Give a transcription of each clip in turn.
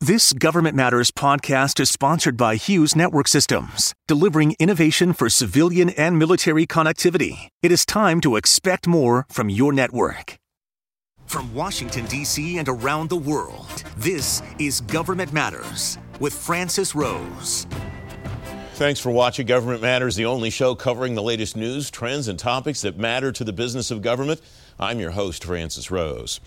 This Government Matters podcast is sponsored by Hughes Network Systems, delivering innovation for civilian and military connectivity. It is time to expect more from your network. From Washington, D.C. and around the world, this is Government Matters with Francis Rose. Thanks for watching Government Matters, the only show covering the latest news, trends, and topics that matter to the business of government. I'm your host, Francis Rose.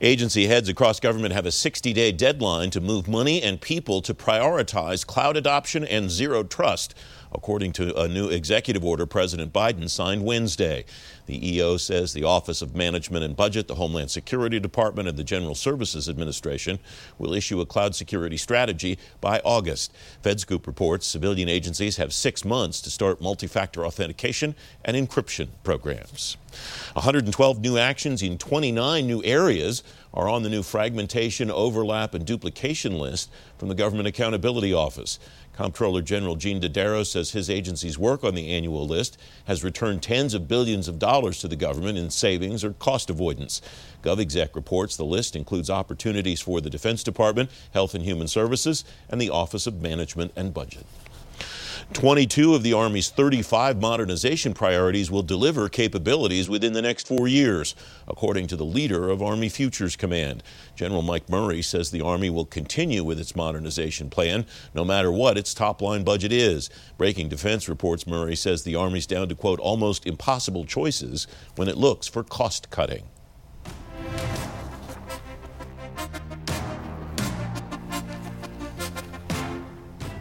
Agency heads across government have a 60 day deadline to move money and people to prioritize cloud adoption and zero trust according to a new executive order President Biden signed Wednesday. The EO says the Office of Management and Budget, the Homeland Security Department, and the General Services Administration will issue a cloud security strategy by August. FedScoop reports civilian agencies have six months to start multi factor authentication and encryption programs. 112 new actions in 29 new areas are on the new fragmentation, overlap, and duplication list from the Government Accountability Office. Comptroller General Gene Dodaro says his agency's work on the annual list has returned tens of billions of dollars to the government in savings or cost avoidance. GovExec reports the list includes opportunities for the Defense Department, Health and Human Services, and the Office of Management and Budget. 22 of the Army's 35 modernization priorities will deliver capabilities within the next four years, according to the leader of Army Futures Command. General Mike Murray says the Army will continue with its modernization plan, no matter what its top line budget is. Breaking Defense reports Murray says the Army's down to, quote, almost impossible choices when it looks for cost cutting.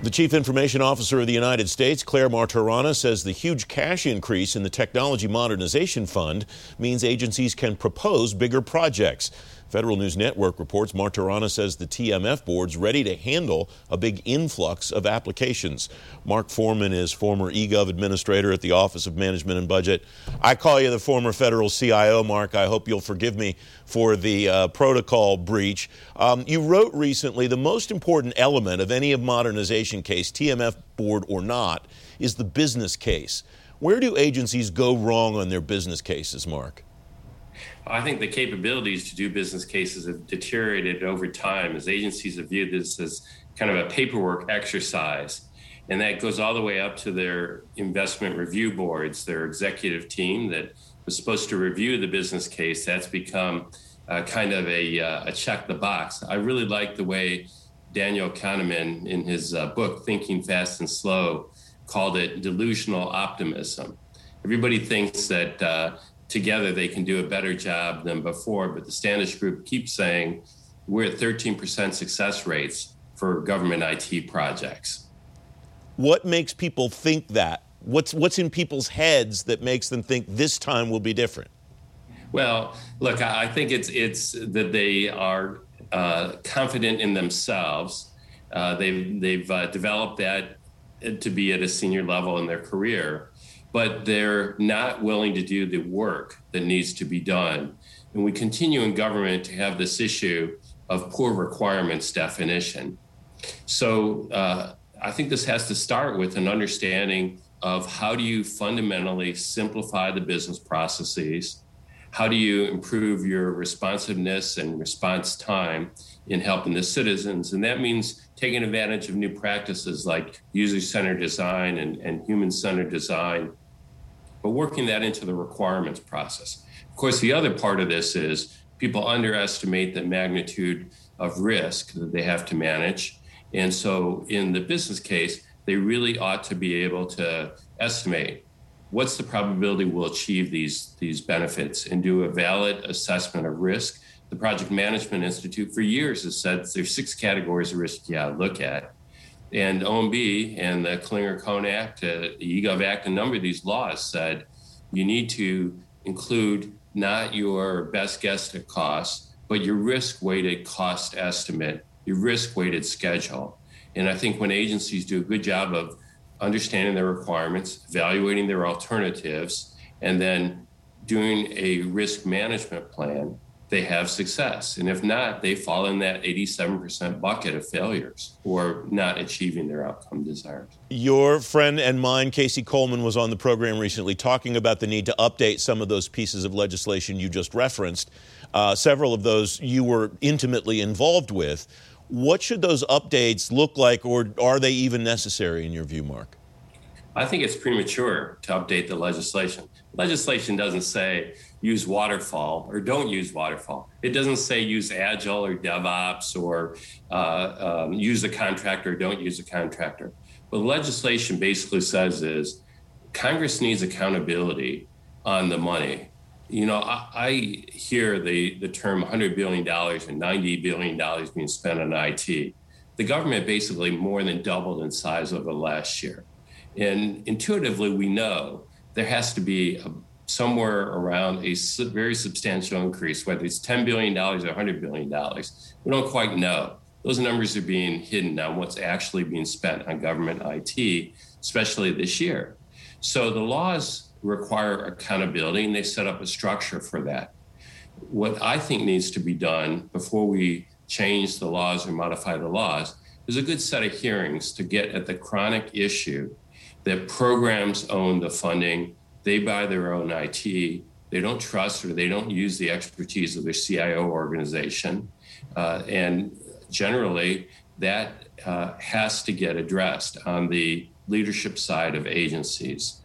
The Chief Information Officer of the United States, Clare Martorana, says the huge cash increase in the Technology Modernization Fund means agencies can propose bigger projects. Federal News Network reports Martorana says the TMF board's ready to handle a big influx of applications. Mark Forman is former eGov administrator at the Office of Management and Budget. I call you the former federal CIO, Mark. I hope you'll forgive me for the uh, protocol breach. Um, you wrote recently the most important element of any of modernization case, TMF board or not, is the business case. Where do agencies go wrong on their business cases, Mark? I think the capabilities to do business cases have deteriorated over time as agencies have viewed this as kind of a paperwork exercise. And that goes all the way up to their investment review boards, their executive team that was supposed to review the business case. That's become uh, kind of a, uh, a, check the box. I really like the way Daniel Kahneman, in his uh, book, Thinking Fast and Slow, called it delusional optimism. Everybody thinks that uh, together they can do a better job than before. But the Standish Group keeps saying we're at 13% success rates for government IT projects. What makes people think that? What's, what's in people's heads that makes them think this time will be different? Well, look, I think it's, it's that they are uh, confident in themselves. Uh, they've they've uh, developed that to be at a senior level in their career but they're not willing to do the work that needs to be done. And we continue in government to have this issue of poor requirements definition. So uh, I think this has to start with an understanding of how do you fundamentally simplify the business processes? How do you improve your responsiveness and response time in helping the citizens? And that means taking advantage of new practices like user centered design and, and human centered design but working that into the requirements process. Of course, the other part of this is people underestimate the magnitude of risk that they have to manage. And so in the business case, they really ought to be able to estimate what's the probability we'll achieve these, these benefits and do a valid assessment of risk. The Project Management Institute for years has said there's six categories of risk you gotta look at. And OMB and the Clinger Cohen Act, uh, the eGov Act, a number of these laws said you need to include not your best guess at cost, but your risk weighted cost estimate, your risk weighted schedule. And I think when agencies do a good job of understanding their requirements, evaluating their alternatives, and then doing a risk management plan, they have success. And if not, they fall in that 87% bucket of failures or not achieving their outcome desired. Your friend and mine, Casey Coleman, was on the program recently talking about the need to update some of those pieces of legislation you just referenced. Uh, several of those you were intimately involved with. What should those updates look like, or are they even necessary in your view, Mark? I think it's premature to update the legislation. Legislation doesn't say use waterfall or don't use waterfall. It doesn't say use agile or DevOps or uh, um, use a contractor or don't use a contractor. What legislation basically says is Congress needs accountability on the money. You know, I, I hear the, the term $100 billion and $90 billion being spent on IT. The government basically more than doubled in size over last year. And intuitively, we know there has to be a, somewhere around a very substantial increase, whether it's $10 billion or $100 billion. We don't quite know. Those numbers are being hidden on what's actually being spent on government IT, especially this year. So the laws require accountability and they set up a structure for that. What I think needs to be done before we change the laws or modify the laws is a good set of hearings to get at the chronic issue that programs own the funding, they buy their own IT, they don't trust or they don't use the expertise of their CIO organization. Uh, and generally, that uh, has to get addressed on the leadership side of agencies.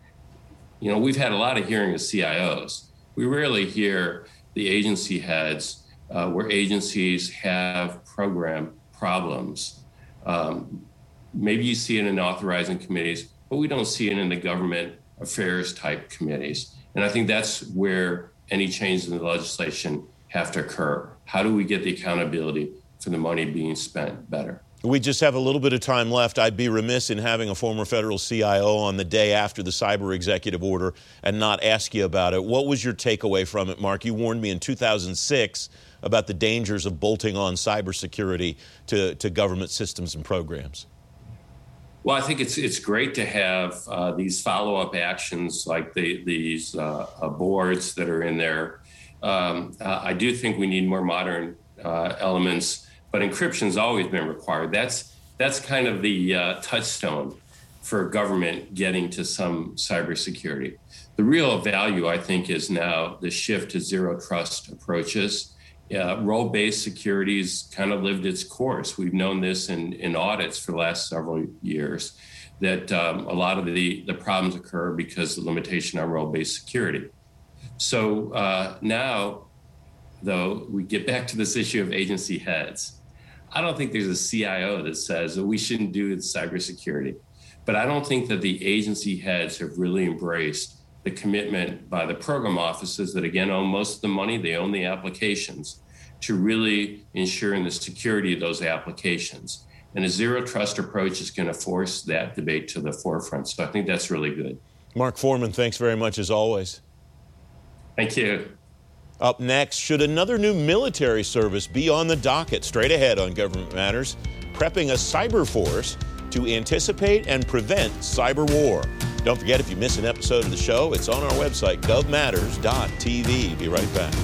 You know, we've had a lot of hearings with CIOs. We rarely hear the agency heads uh, where agencies have program problems. Um, maybe you see it in authorizing committees, but we don't see it in the government affairs type committees. And I think that's where any changes in the legislation have to occur. How do we get the accountability for the money being spent better? We just have a little bit of time left. I'd be remiss in having a former federal CIO on the day after the cyber executive order and not ask you about it. What was your takeaway from it, Mark? You warned me in 2006 about the dangers of bolting on cybersecurity to, to government systems and programs. Well, I think it's it's great to have uh, these follow up actions like the, these uh, uh, boards that are in there. Um, uh, I do think we need more modern uh, elements, but encryption's always been required. That's that's kind of the uh, touchstone for government getting to some cybersecurity. The real value, I think, is now the shift to zero trust approaches uh, role based securities kind of lived its course. We've known this in, in audits for the last several years that um, a lot of the, the problems occur because of the limitation on role based security. So uh, now, though, we get back to this issue of agency heads. I don't think there's a CIO that says that we shouldn't do cybersecurity. But I don't think that the agency heads have really embraced the commitment by the program offices that again own most of the money, they own the applications, to really ensuring the security of those applications. And a zero trust approach is going to force that debate to the forefront. So I think that's really good. Mark Forman, thanks very much as always. Thank you. Up next, should another new military service be on the docket? Straight ahead on Government Matters, prepping a cyber force to anticipate and prevent cyber war. Don't forget, if you miss an episode of the show, it's on our website, govmatters.tv. Be right back.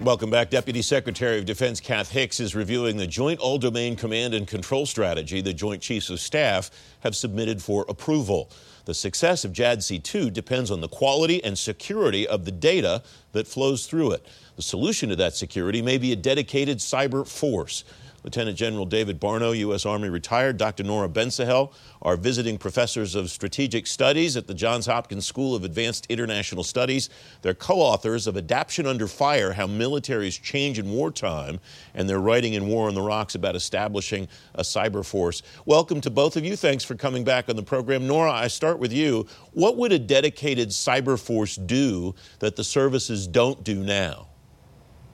Welcome back. Deputy Secretary of Defense Kath Hicks is reviewing the Joint All Domain Command and Control Strategy the Joint Chiefs of Staff have submitted for approval. The success of JADC2 depends on the quality and security of the data that flows through it. The solution to that security may be a dedicated cyber force. Lieutenant General David Barno, U.S. Army retired, Dr. Nora Bensahel are visiting professors of strategic studies at the Johns Hopkins School of Advanced International Studies. They're co authors of Adaptation Under Fire How Militaries Change in Wartime, and they're writing in War on the Rocks about establishing a cyber force. Welcome to both of you. Thanks for coming back on the program. Nora, I start with you. What would a dedicated cyber force do that the services don't do now?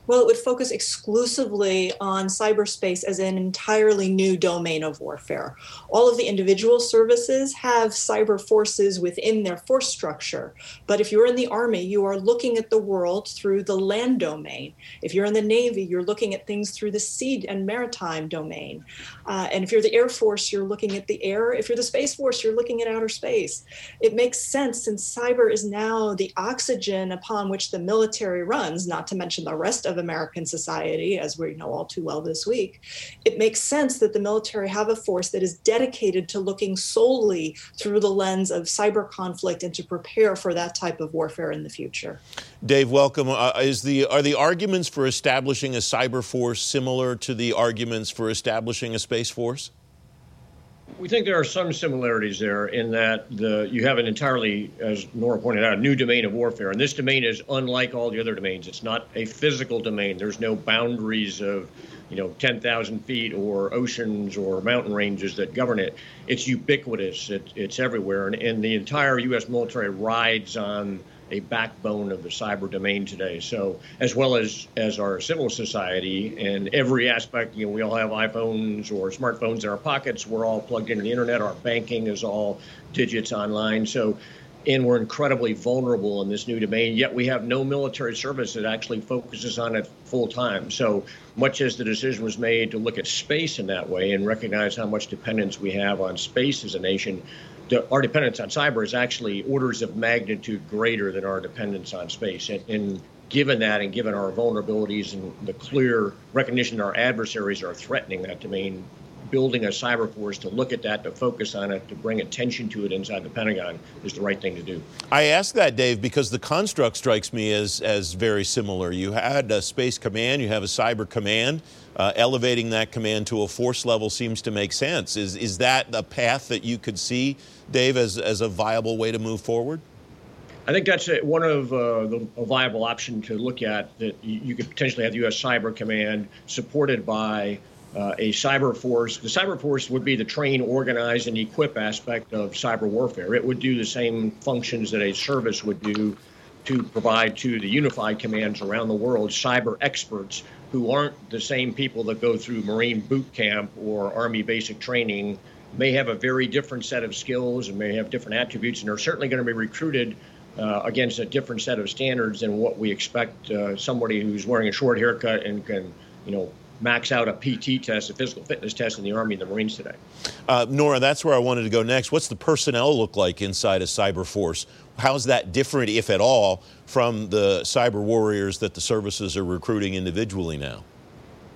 Well, it would focus exclusively on cyberspace as an entirely new domain of warfare. All of the individual services have cyber forces within their force structure. But if you're in the Army, you are looking at the world through the land domain. If you're in the Navy, you're looking at things through the sea and maritime domain. Uh, and if you're the Air Force, you're looking at the air. If you're the Space Force, you're looking at outer space. It makes sense since cyber is now the oxygen upon which the military runs, not to mention the rest of of American society, as we know all too well this week, it makes sense that the military have a force that is dedicated to looking solely through the lens of cyber conflict and to prepare for that type of warfare in the future. Dave, welcome. Uh, is the are the arguments for establishing a cyber force similar to the arguments for establishing a space force? We think there are some similarities there in that the you have an entirely, as Nora pointed out, a new domain of warfare, and this domain is unlike all the other domains. It's not a physical domain. There's no boundaries of, you know, 10,000 feet or oceans or mountain ranges that govern it. It's ubiquitous. It, it's everywhere, and, and the entire U.S. military rides on a backbone of the cyber domain today. So, as well as as our civil society and every aspect, you know, we all have iPhones or smartphones in our pockets. We're all plugged into the internet. Our banking is all digits online. So, and we're incredibly vulnerable in this new domain. Yet we have no military service that actually focuses on it full time. So, much as the decision was made to look at space in that way and recognize how much dependence we have on space as a nation our dependence on cyber is actually orders of magnitude greater than our dependence on space. And, and, given that, and given our vulnerabilities and the clear recognition our adversaries are threatening that domain, building a cyber force to look at that, to focus on it, to bring attention to it inside the Pentagon is the right thing to do. I ask that, Dave, because the construct strikes me as as very similar. You had a space command, you have a cyber command uh, elevating that command to a force level seems to make sense. Is, is that a path that you could see, Dave, as, as a viable way to move forward? I think that's a, one of uh, the, a viable option to look at that you, could potentially have the U.S. Cyber Command supported by uh, a cyber force. The cyber force would be the train, organize, and equip aspect of cyber warfare. It would do the same functions that a service would do to provide to the unified commands around the world cyber experts who aren't the same people that go through Marine boot camp or Army basic training may have a very different set of skills and may have different attributes and are certainly going to be recruited uh, against a different set of standards than what we expect uh, somebody who's wearing a short haircut and can, you know, max out a PT test, a physical fitness test in the Army and the Marines today. Uh, Nora, that's where I wanted to go next. What's the personnel look like inside a cyber force? How's that different, if at all, from the cyber warriors that the services are recruiting individually now?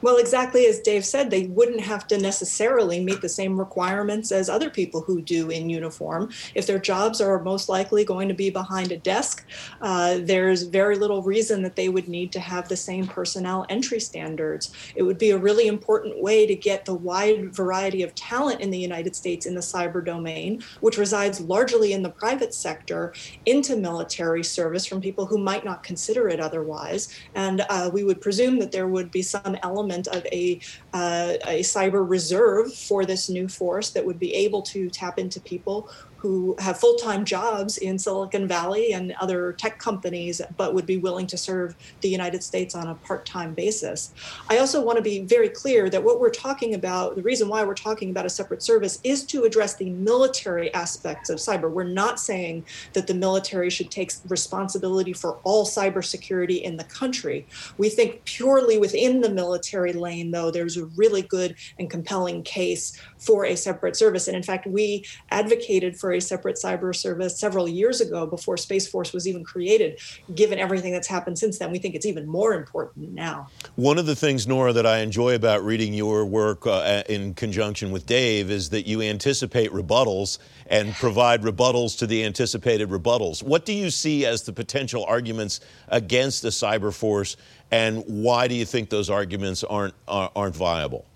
Well, exactly as Dave said, they wouldn't have to necessarily meet the same requirements as other people who do in uniform. If their jobs are most likely going to be behind a desk, uh, there's very little reason that they would need to have the same personnel entry standards. It would be a really important way to get the wide variety of talent in the United States in the cyber domain, which resides largely in the private sector, into military service from people who might not consider it otherwise. And uh, we would presume that there would be some element element of a, uh, a cyber reserve for this new force that would be able to tap into people who have full time jobs in Silicon Valley and other tech companies, but would be willing to serve the United States on a part time basis. I also want to be very clear that what we're talking about, the reason why we're talking about a separate service, is to address the military aspects of cyber. We're not saying that the military should take responsibility for all cybersecurity in the country. We think purely within the military lane, though, there's a really good and compelling case for a separate service. And in fact, we advocated for a separate cyber service several years ago before Space Force was even created. Given everything that's happened since then, we think it's even more important now. One of the things, Nora, that I enjoy about reading your work uh, in conjunction with Dave is that you anticipate rebuttals and provide rebuttals to the anticipated rebuttals. What do you see as the potential arguments against the cyber force, and why do you think those arguments aren't aren't viable?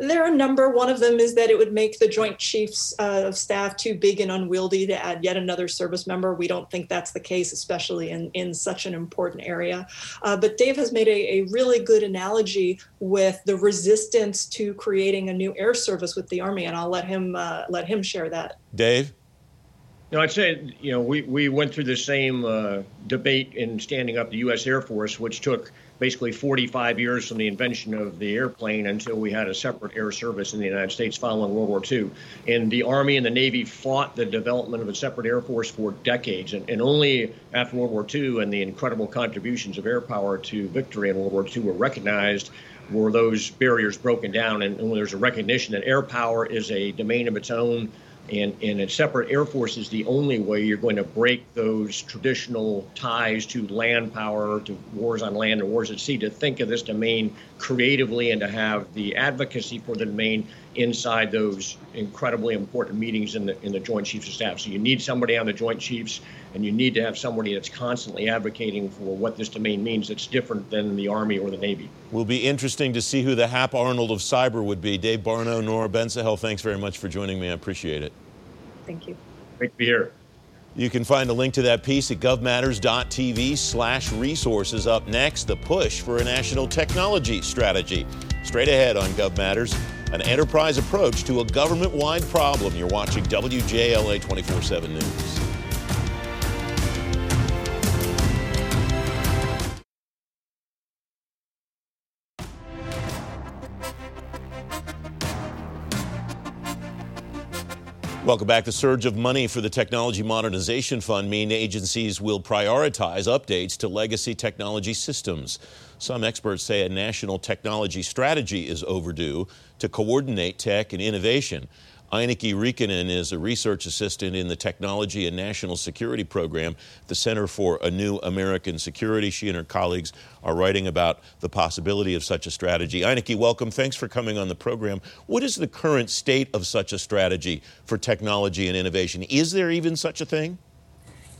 There are a number. One of them is that it would make the Joint Chiefs uh, of Staff too big and unwieldy to add yet another service member. We don't think that's the case, especially in, in such an important area. Uh, but Dave has made a, a really good analogy with the resistance to creating a new air service with the Army, and I'll let him uh, let him share that. Dave. No, I'd say you know we, we went through the same uh, debate in standing up the U.S. Air Force, which took basically 45 years from the invention of the airplane until we had a separate air service in the United States following World War II. And the Army and the Navy fought the development of a separate air force for decades. And, and only after World War II and the incredible contributions of air power to victory in World War II were recognized were those barriers broken down. And, and when there's a recognition that air power is a domain of its own, And, and a separate air force is the only way you're going to break those traditional ties to land power, to wars on land and wars at sea, to think of this domain creatively and to have the advocacy for the domain inside those incredibly important meetings in the in the Joint Chiefs of Staff. So you need somebody on the Joint Chiefs, and you need to have somebody that's constantly advocating for what this domain means. That's different than the Army or the Navy. Will be interesting to see who the Hap Arnold of cyber would be. Dave Barno, Nora Bensahel, thanks very much for joining me. I appreciate it. Thank you. Great to be here. You can find a link to that piece at govmatters.tv slash resources. Up next, the push for a national technology strategy. Straight ahead on GovMatters, an enterprise approach to a government-wide problem. You're watching WJLA 24-7 News. Welcome back. The surge of money for the Technology Modernization Fund mean agencies will prioritize updates to legacy technology systems. Some experts say a national technology strategy is overdue to coordinate tech and innovation. Ainikki Riikonen is a research assistant in the Technology and National Security Program, the Center for a New American Security. She and her colleagues are writing about the possibility of such a strategy. Ainikki, welcome. Thanks for coming on the program. What is the current state of such a strategy for technology and innovation? Is there even such a thing?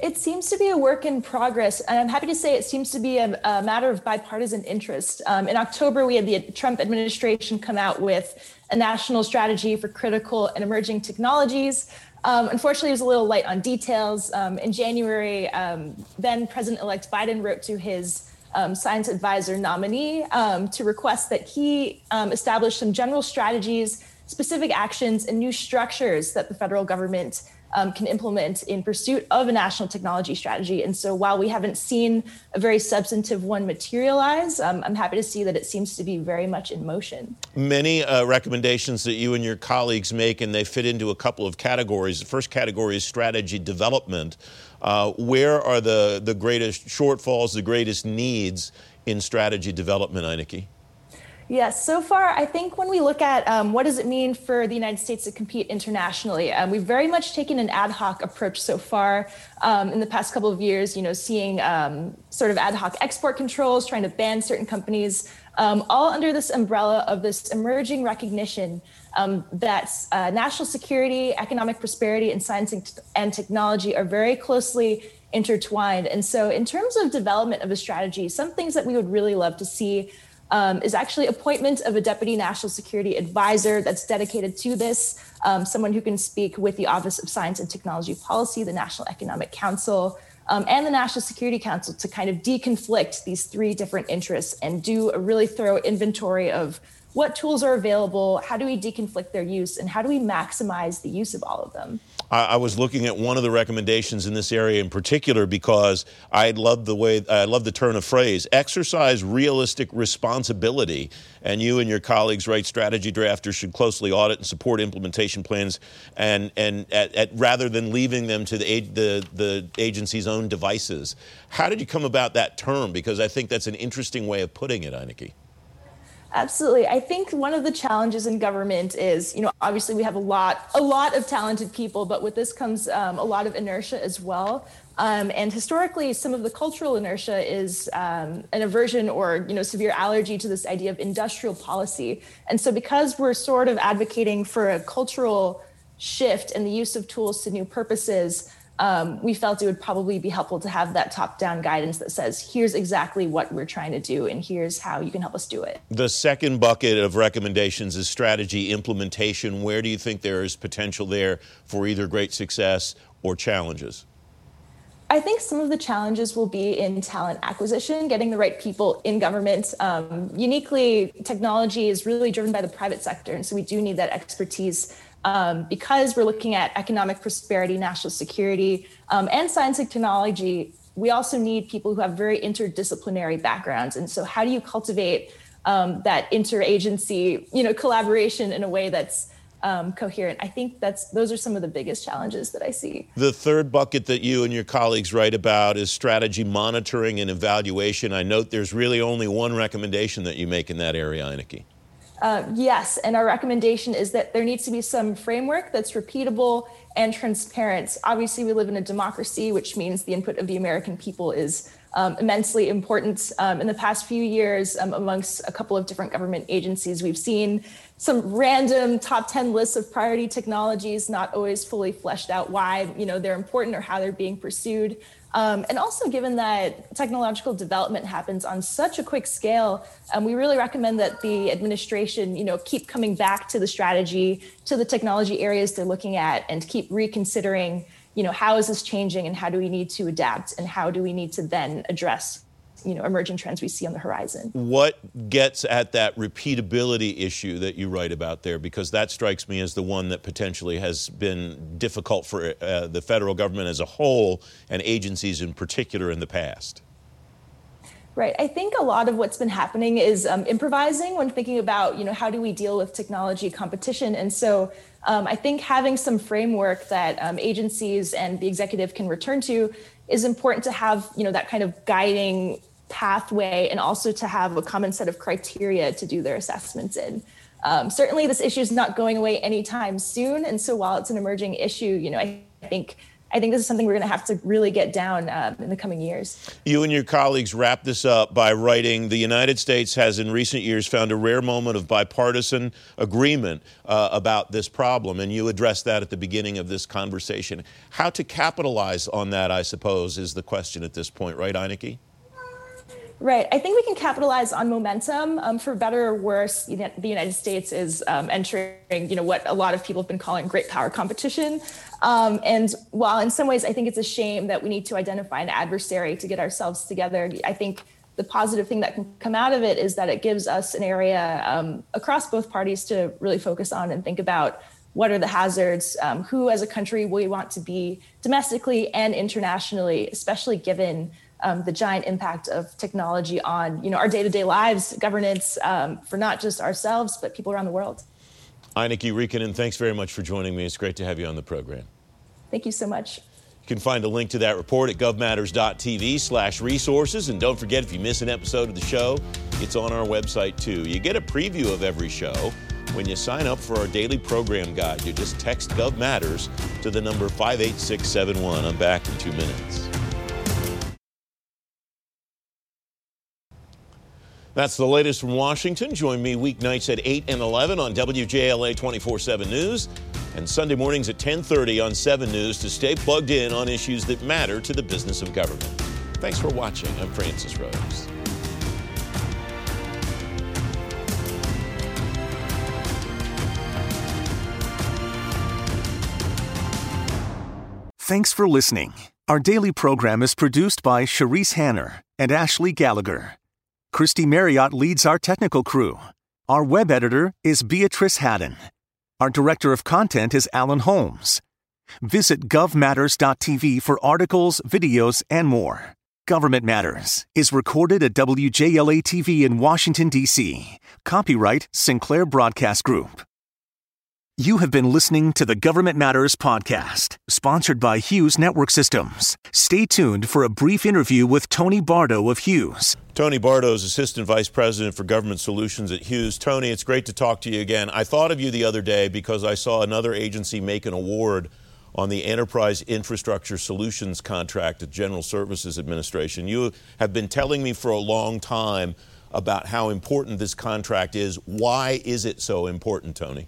It seems to be a work in progress, and I'm happy to say it seems to be a, a matter of bipartisan interest. Um, in October, we had the Trump administration come out with a national strategy for critical and emerging technologies. Um, unfortunately, it was a little light on details. Um, in January, um, then President elect Biden wrote to his um, science advisor nominee um, to request that he establish some general strategies, specific actions, and new structures that the federal government um, can implement in pursuit of a national technology strategy. And so while we haven't seen a very substantive one materialize, um, I'm happy to see that it seems to be very much in motion. Many uh, recommendations that you and your colleagues make, and they fit into a couple of categories. The first category is strategy development. Uh, where are the, the greatest shortfalls, the greatest needs in strategy development, Ainikki? Yes, so far, I think when we look at um, what does it mean for the United States to compete internationally, um, we've very much taken an ad hoc approach so far um, in the past couple of years, you know, seeing um, sort of ad hoc export controls, trying to ban certain companies, um, all under this umbrella of this emerging recognition um, that uh, national security, economic prosperity, and science and technology are very closely intertwined. And so, in terms of development of a strategy, some things that we would really love to see um, is actually appointment of a deputy national security advisor that's dedicated to this, um, someone who can speak with the Office of Science and Technology Policy, the National Economic Council, um, and the National Security Council to kind of deconflict these three different interests and do a really thorough inventory of what tools are available, how do we deconflict their use, and how do we maximize the use of all of them? I, was looking at one of the recommendations in this area in particular because I love the way I love the turn of phrase exercise realistic responsibility. And you and your colleagues, write, strategy drafters should closely audit and support implementation plans, and and at, at, rather than leaving them to the, the the agency's own devices. How did you come about that term? Because I think that's an interesting way of putting it, Ainikki. Absolutely. I think one of the challenges in government is, you know, obviously we have a lot, a lot of talented people, but with this comes um, a lot of inertia as well. Um, and historically, some of the cultural inertia is um, an aversion or, you know, severe allergy to this idea of industrial policy. And so, because we're sort of advocating for a cultural shift and the use of tools to new purposes, um, we felt it would probably be helpful to have that top down guidance that says, here's exactly what we're trying to do, and here's how you can help us do it. The second bucket of recommendations is strategy implementation. Where do you think there is potential there for either great success or challenges? I think some of the challenges will be in talent acquisition, getting the right people in government. Um, uniquely, technology is really driven by the private sector, and so we do need that expertise um, because we're looking at economic prosperity, national security, um, and science and technology, we also need people who have very interdisciplinary backgrounds. And so, how do you cultivate um, that interagency, you know, collaboration in a way that's um, coherent. I think that's those are some of the biggest challenges that I see. The third bucket that you and your colleagues write about is strategy monitoring and evaluation. I note there's really only one recommendation that you make in that area, Ainikki. Uh, yes, and our recommendation is that there needs to be some framework that's repeatable and transparent. Obviously, we live in a democracy, which means the input of the American people is um, immensely important. Um, in the past few years, um, amongst a couple of different government agencies, we've seen some random top 10 lists of priority technologies, not always fully fleshed out why you know they're important or how they're being pursued. Um, and also, given that technological development happens on such a quick scale, um, we really recommend that the administration, you know, keep coming back to the strategy, to the technology areas they're looking at, and keep reconsidering, you know, how is this changing, and how do we need to adapt, and how do we need to then address you know emerging trends we see on the horizon. What gets at that repeatability issue that you write about there? Because that strikes me as the one that potentially has been difficult for uh, the federal government as a whole and agencies in particular in the past. Right. I think a lot of what's been happening is um, improvising when thinking about, you know, how do we deal with technology competition? And so um, I think having some framework that um, agencies and the executive can return to is important to have, you know, that kind of guiding pathway and also to have a common set of criteria to do their assessments in. Um, certainly, this issue is not going away anytime soon. And so, while it's an emerging issue, you know, I think I think this is something we're going to have to really get down um, in the coming years. You and your colleagues wrap this up by writing The United States has in recent years found a rare moment of bipartisan agreement uh, about this problem, and you addressed that at the beginning of this conversation. How to capitalize on that, I suppose, is the question at this point, right, Ainikki? Right. I think we can capitalize on momentum. Um, for better or worse, the United States is um, entering, you know, what a lot of people have been calling great power competition. Um, and while in some ways I think it's a shame that we need to identify an adversary to get ourselves together, I think the positive thing that can come out of it is that it gives us an area um, across both parties to really focus on and think about what are the hazards, um, who as a country we want to be domestically and internationally, especially given um, the giant impact of technology on you know our day-to-day lives, governance um, for not just ourselves but people around the world. Ainikki Riikonen, thanks very much for joining me. It's great to have you on the program. Thank you so much. You can find a link to that report at govmatters.tv slash resources. And don't forget, if you miss an episode of the show, it's on our website too. You get a preview of every show when you sign up for our daily program guide. You just text GovMatters to the number 58671. I'm back in two minutes. That's the latest from Washington. Join me weeknights at 8 and 11 on WJLA 24/7 News and Sunday mornings at 10:30 on 7 News to stay plugged in on issues that matter to the business of government. Thanks for watching. I'm Francis Rose. Thanks for listening. Our daily program is produced by Sharice Hanner and Ashley Gallagher. Christy Marriott leads our technical crew. Our web editor is Beatrice Haddon. Our director of content is Alan Holmes. Visit govmatters.tv for articles, videos, and more. Government Matters is recorded at WJLA TV in Washington, D.C. Copyright Sinclair Broadcast Group. You have been listening to the Government Matters podcast, sponsored by Hughes Network Systems. Stay tuned for a brief interview with Tony Bardo of Hughes. Tony Bardo is Assistant Vice President for Government Solutions at Hughes. Tony, it's great to talk to you again. I thought of you the other day because I saw another agency make an award on the Enterprise Infrastructure Solutions contract at General Services Administration. You have been telling me for a long time about how important this contract is. Why is it so important, Tony?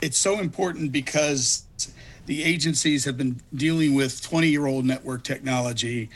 it's so important because the agencies have been dealing with 20 year old network technology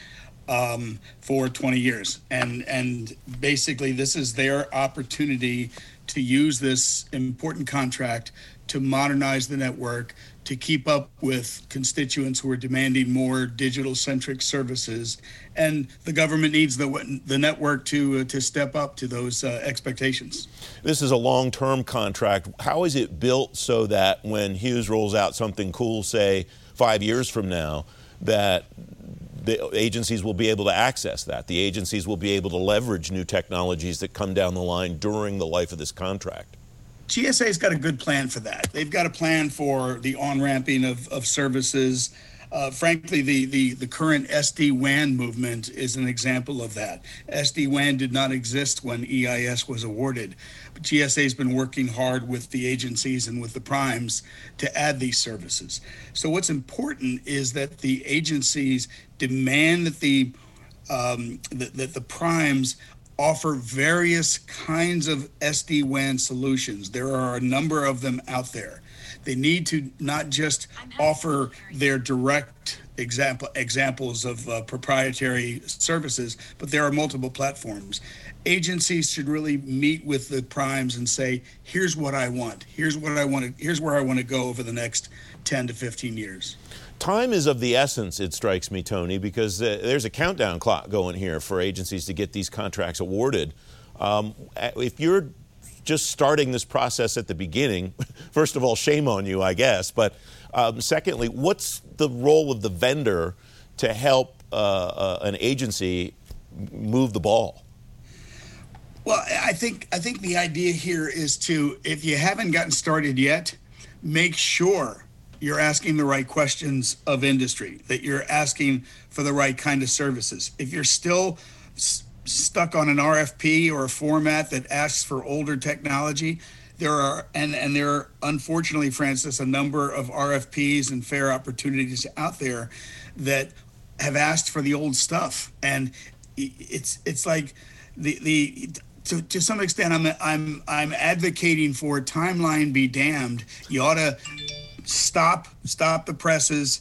um, for 20 years. And, and basically, this is their opportunity to use this important contract to modernize the network, to keep up with constituents who are demanding more digital centric services. And the government needs the, the network to, uh, to step up to those uh, expectations. This is a long term contract. How is it built so that when Hughes rolls out something cool, say five years from now, that the agencies will be able to access that? The agencies will be able to leverage new technologies that come down the line during the life of this contract? GSA's got a good plan for that. They've got a plan for the on ramping of, of services. Uh, frankly, the, the, the current SD WAN movement is an example of that. SD WAN did not exist when EIS was awarded. But GSA has been working hard with the agencies and with the primes to add these services. So, what's important is that the agencies demand that the um, that, that the primes offer various kinds of SD WAN solutions. There are a number of them out there. They need to not just offer their direct example examples of uh, proprietary services, but there are multiple platforms. Agencies should really meet with the primes and say, "Here's what I want. Here's what I want to. Here's where I want to go over the next 10 to 15 years." Time is of the essence, it strikes me, Tony, because uh, there's a countdown clock going here for agencies to get these contracts awarded. Um, if you're just starting this process at the beginning, first of all, shame on you, I guess. But um, secondly, what's the role of the vendor to help uh, uh, an agency move the ball? Well, I think I think the idea here is to, if you haven't gotten started yet, make sure you're asking the right questions of industry, that you're asking for the right kind of services. If you're still stuck on an RFP or a format that asks for older technology. There are and and there are unfortunately, Francis, a number of RFPs and fair opportunities out there that have asked for the old stuff, and it's it's like the the to, to some extent I'm I'm I'm advocating for timeline be damned. You ought to stop stop the presses